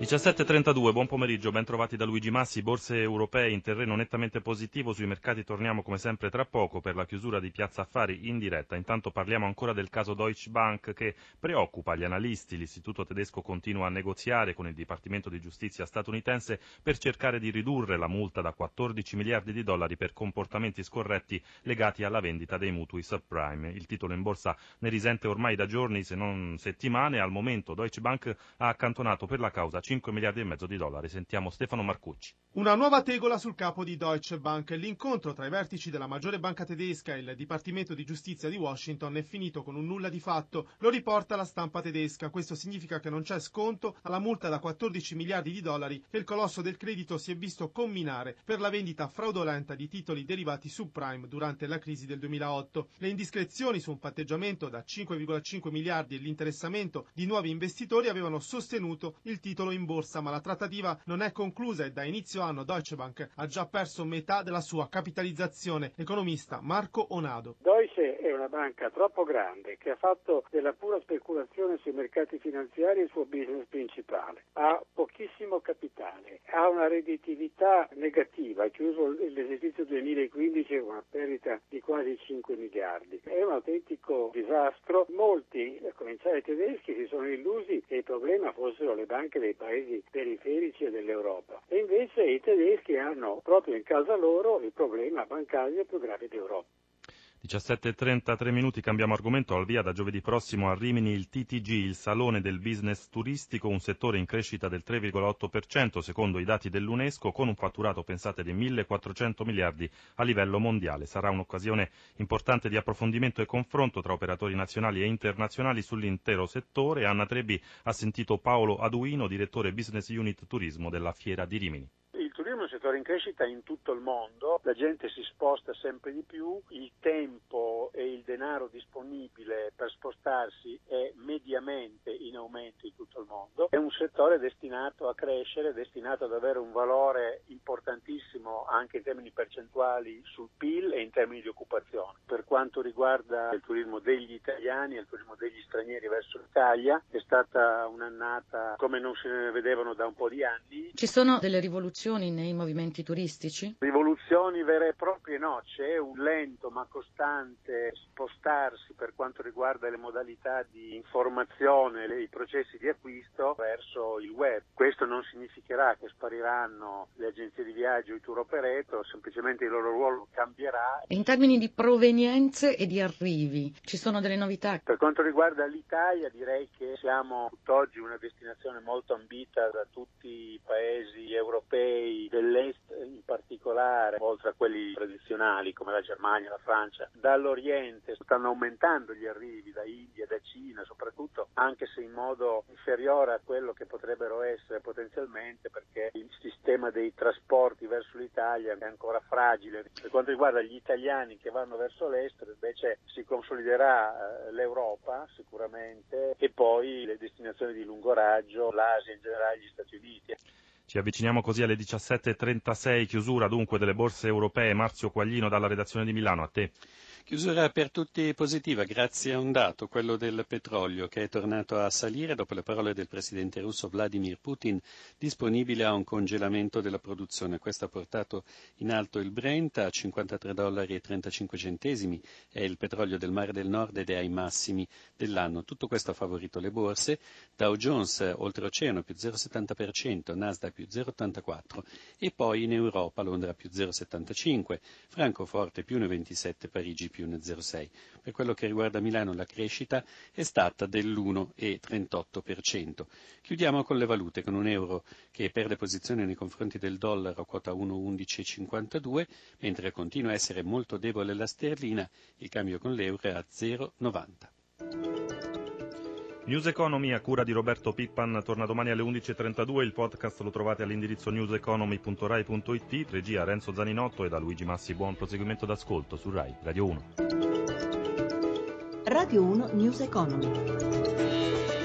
17.32, buon pomeriggio, ben trovati da Luigi Massi, borse europee in terreno nettamente positivo, sui mercati torniamo come sempre tra poco per la chiusura di Piazza Affari in diretta, intanto parliamo ancora del caso Deutsche Bank che preoccupa gli analisti, l'istituto tedesco continua a negoziare con il Dipartimento di Giustizia statunitense per cercare di ridurre la multa da 14 miliardi di dollari per comportamenti scorretti legati alla vendita dei mutui subprime. Il titolo in borsa ne risente ormai da giorni se non settimane, al momento Deutsche Bank ha accantonato per la causa 5 miliardi e mezzo di dollari. Sentiamo Stefano Marcucci. Una nuova tegola sul capo di Deutsche Bank. L'incontro tra i vertici della maggiore banca tedesca e il Dipartimento di Giustizia di Washington è finito con un nulla di fatto. Lo riporta la stampa tedesca. Questo significa che non c'è sconto alla multa da 14 miliardi di dollari che il colosso del credito si è visto comminare per la vendita fraudolenta di titoli derivati subprime durante la crisi del 2008. Le indiscrezioni su un patteggiamento da 5,5 miliardi e l'interessamento di nuovi investitori avevano sostenuto il titolo in in borsa, ma la trattativa non è conclusa e da inizio anno Deutsche Bank ha già perso metà della sua capitalizzazione. Economista Marco Onado. Deutsche è una banca troppo grande che ha fatto della pura speculazione sui mercati finanziari il suo business principale. Ha pochissimo capitale, ha una redditività negativa, ha chiuso l'esercizio 2015 con una perdita di quasi 5 miliardi. È un autentico disastro. Molti, a cominciare i tedeschi, si sono illusi che il problema fossero le banche dei paesi paesi periferici dell'Europa. E invece i tedeschi hanno proprio in casa loro il problema bancario più grave d'Europa. 17.33 minuti, cambiamo argomento, al via da giovedì prossimo a Rimini il TTG, il Salone del Business Turistico, un settore in crescita del 3,8% secondo i dati dell'UNESCO, con un fatturato, pensate, di 1.400 miliardi a livello mondiale. Sarà un'occasione importante di approfondimento e confronto tra operatori nazionali e internazionali sull'intero settore. Anna Trebbi ha sentito Paolo Aduino, direttore Business Unit Turismo della Fiera di Rimini settore in crescita in tutto il mondo, la gente si sposta sempre di più, il tempo e il denaro disponibile per spostarsi è mediamente in aumento in tutto il mondo, è un settore destinato a crescere, destinato ad avere un valore importantissimo anche in termini percentuali sul PIL e in termini di occupazione. Per quanto riguarda il turismo degli italiani e il turismo degli stranieri verso l'Italia, è stata un'annata come non se ne vedevano da un po' di anni. Ci sono delle rivoluzioni nei movimenti turistici? Rivoluzioni vere e proprie no, c'è un lento ma costante spostarsi per quanto riguarda le modalità di informazione e i processi di acquisto verso il web. Questo non significherà che spariranno le agenzie di viaggio, i tour operator, semplicemente il loro ruolo cambierà. In termini di provenienze e di arrivi, ci sono delle novità? Per quanto riguarda l'Italia direi che siamo tutt'oggi una destinazione molto ambita da tutti i paesi europei dell'Est in particolare, oltre a quelli tradizionali come la Germania, la Francia, dall'Oriente stanno aumentando gli arrivi da India, da Cina soprattutto, anche se in modo inferiore a quello che potrebbero essere potenzialmente perché il sistema dei trasporti verso l'Italia è ancora fragile. Per quanto riguarda gli italiani che vanno verso l'estero invece si consoliderà eh, l'Europa sicuramente e poi le destinazioni di lungo raggio, l'Asia in generale, gli Stati Uniti. Ci avviciniamo così alle 17.36, chiusura dunque delle borse europee. Marzio Quaglino dalla redazione di Milano, a te. Chiusura per tutti positiva grazie a un dato, quello del petrolio, che è tornato a salire dopo le parole del presidente russo Vladimir Putin, disponibile a un congelamento della produzione. Questo ha portato in alto il Brent a 53 dollari e 35 centesimi, è il petrolio del Mare del Nord ed è ai massimi dell'anno. Tutto questo ha favorito le borse, Dow Jones oltreoceano più 0,70%, Nasdaq più 0,84% e poi in Europa Londra più 0,75%, Francoforte più 1,27%, Parigi più 1,06. Per quello che riguarda Milano la crescita è stata dell'1,38%. Chiudiamo con le valute, con un euro che perde posizione nei confronti del dollaro a quota 1,1152, mentre continua a essere molto debole la sterlina, il cambio con l'euro è a 0,90. News Economy a cura di Roberto Pippan torna domani alle 11.32, il podcast lo trovate all'indirizzo newseconomy.rai.it, regia Renzo Zaninotto e da Luigi Massi buon proseguimento d'ascolto su Rai Radio 1. Radio 1 News Economy.